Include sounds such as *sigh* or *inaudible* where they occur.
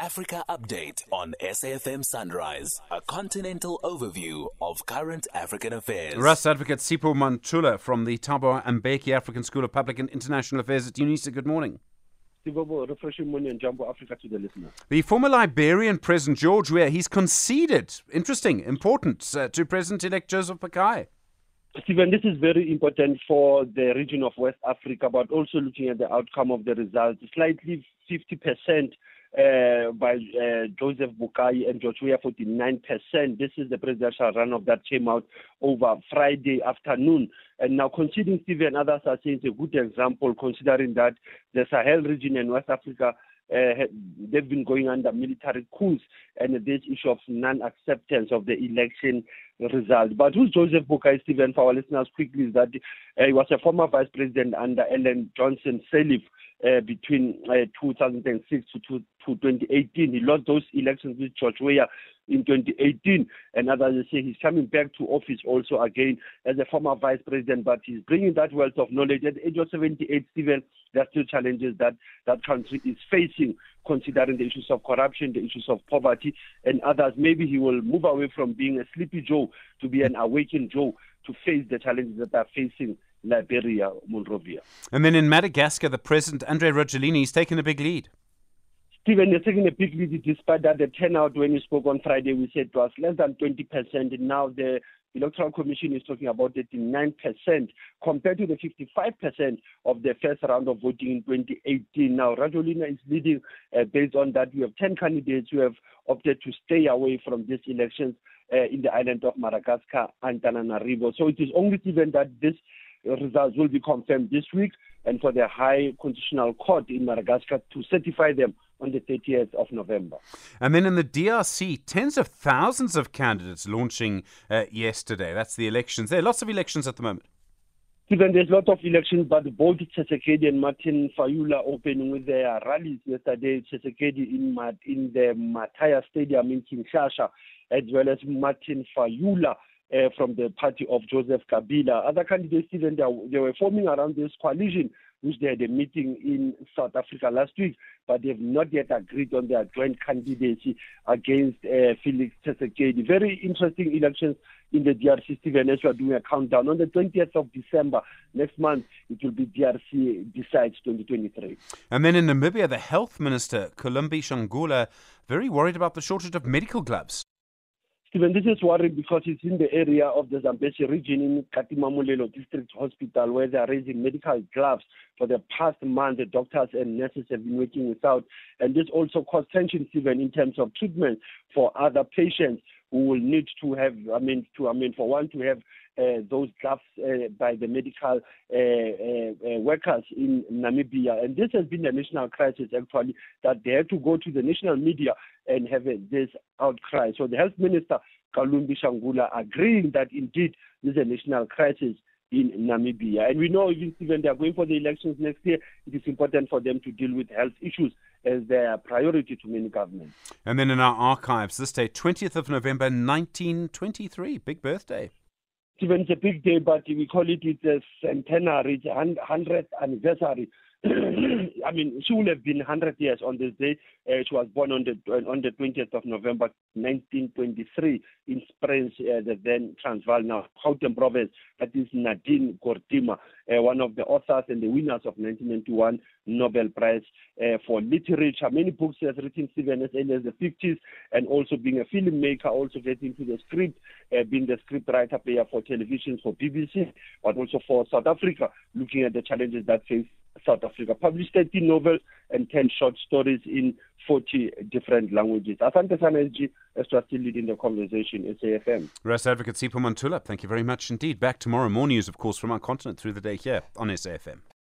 Africa Update on SAFM Sunrise, a continental overview of current African affairs. Russ Advocate Sipho Mantula from the Thabo Mbeki African School of Public and International Affairs at UNISA. Good morning. Sibobo, refreshing morning and Jambo Africa to the listener. The former Liberian President George Weah, he's conceded, interesting, important, uh, to President-elect Joseph Boakai. Stephen, this is very important for the region of West Africa, but also looking at the outcome of the results. Slightly 50% uh, by uh, Joseph Boakai and Weah, 49%. This is the presidential runoff that came out over Friday afternoon. And now, considering Steve and others are saying it's a good example, considering that the Sahel region in West Africa uh, they've been going under military coups and this issue of non-acceptance of the election result. But who's Joseph Boakai, Stephen, for our listeners quickly, is that uh, he was a former vice president under Ellen Johnson Sirleaf uh, between uh, 2006 to, to, to 2018. He lost those elections with George Weah in 2018. And as I say, he's coming back to office also again as a former vice president, but he's bringing that wealth of knowledge. At the age of 78, Stephen, there are still challenges that that country is facing, considering the issues of corruption, the issues of poverty, and others. Maybe he will move away from being a sleepy Joe to be an awakened Joe to face the challenges that are facing Liberia, Monrovia. And then in Madagascar, the president, Andry Rajoelina, is taking a big lead. Stephen, you're taking a big lead despite that the turnout when you spoke on Friday, we said it was less than 20%. And now the Electoral Commission is talking about 39% compared to the 55% of the first round of voting in 2018. Now, Rajoelina is leading uh, based on that. We have 10 candidates who have opted to stay away from these elections uh, in the island of Madagascar and Antananarivo. So it is only given that this results will be confirmed this week and for the High Constitutional Court in Madagascar to certify them on the 30th of November. And then in the DRC, tens of thousands of candidates launching uh, yesterday. That's the elections there. Lots of elections at the moment. Even there's a lot of elections, but both Tshisekedi and Martin Fayulu opening with their rallies yesterday. Tshisekedi in, in the Mataya Stadium in Kinshasa, as well as Martin Fayulu uh, from the party of Joseph Kabila. Other candidates, even they, they were forming around this coalition, which they had a meeting in South Africa last week, but they've not yet agreed on their joint candidacy against uh, Felix Tshisekedi. Very interesting elections in the DRC, Stephen, as we are doing a countdown. On the 20th of December, next month, it will be DRC Decides 2023. And then in Namibia, the health minister, Kalumbi Shangula, very worried about the shortage of medical gloves. Stephen, this is worrying because it's in the area of the Zambezi region in Katima District Hospital where they are raising medical gloves for the past month. The doctors and nurses have been working without. And this also caused tension, Stephen, in terms of treatment for other patients who will need to have, I mean, to, I mean, for one to have uh, those gloves uh, by the medical uh, uh, uh, workers in Namibia. And this has been a national crisis, actually, that they had to go to the national media and have this outcry. So the health minister, Kalumbi Shangula, agreeing that indeed this is a national crisis in Namibia. And we know even when they are going for the elections next year, it is important for them to deal with health issues as their priority to many governments. And then in our archives, this day, 20th of November 1923, big birthday. Even it's a big day, but we call it it's a centenary, it's a 100th anniversary *clears throat* I mean, she would have been 100 years on this day. Uh, she was born on the on the 20th of November 1923 in Springs, uh, the then Transvaal, now Gauteng province. That is Nadine Gordimer, uh, one of the authors and the winners of 1991 Nobel Prize uh, for Literature. Many books she has written, Stephen, as early as the 50s, and also being a filmmaker, also getting to the script, uh, being the script writer player for television for BBC, but also for South Africa, looking at the challenges that face South Africa. Published 13 novels and 10 short stories in 40 different languages. Asante SG, as still leading the conversation, SAFM. Russ Advocate Sipho Mantula, thank you very much indeed. Back tomorrow. More news, of course, from our continent through the day here on SAFM.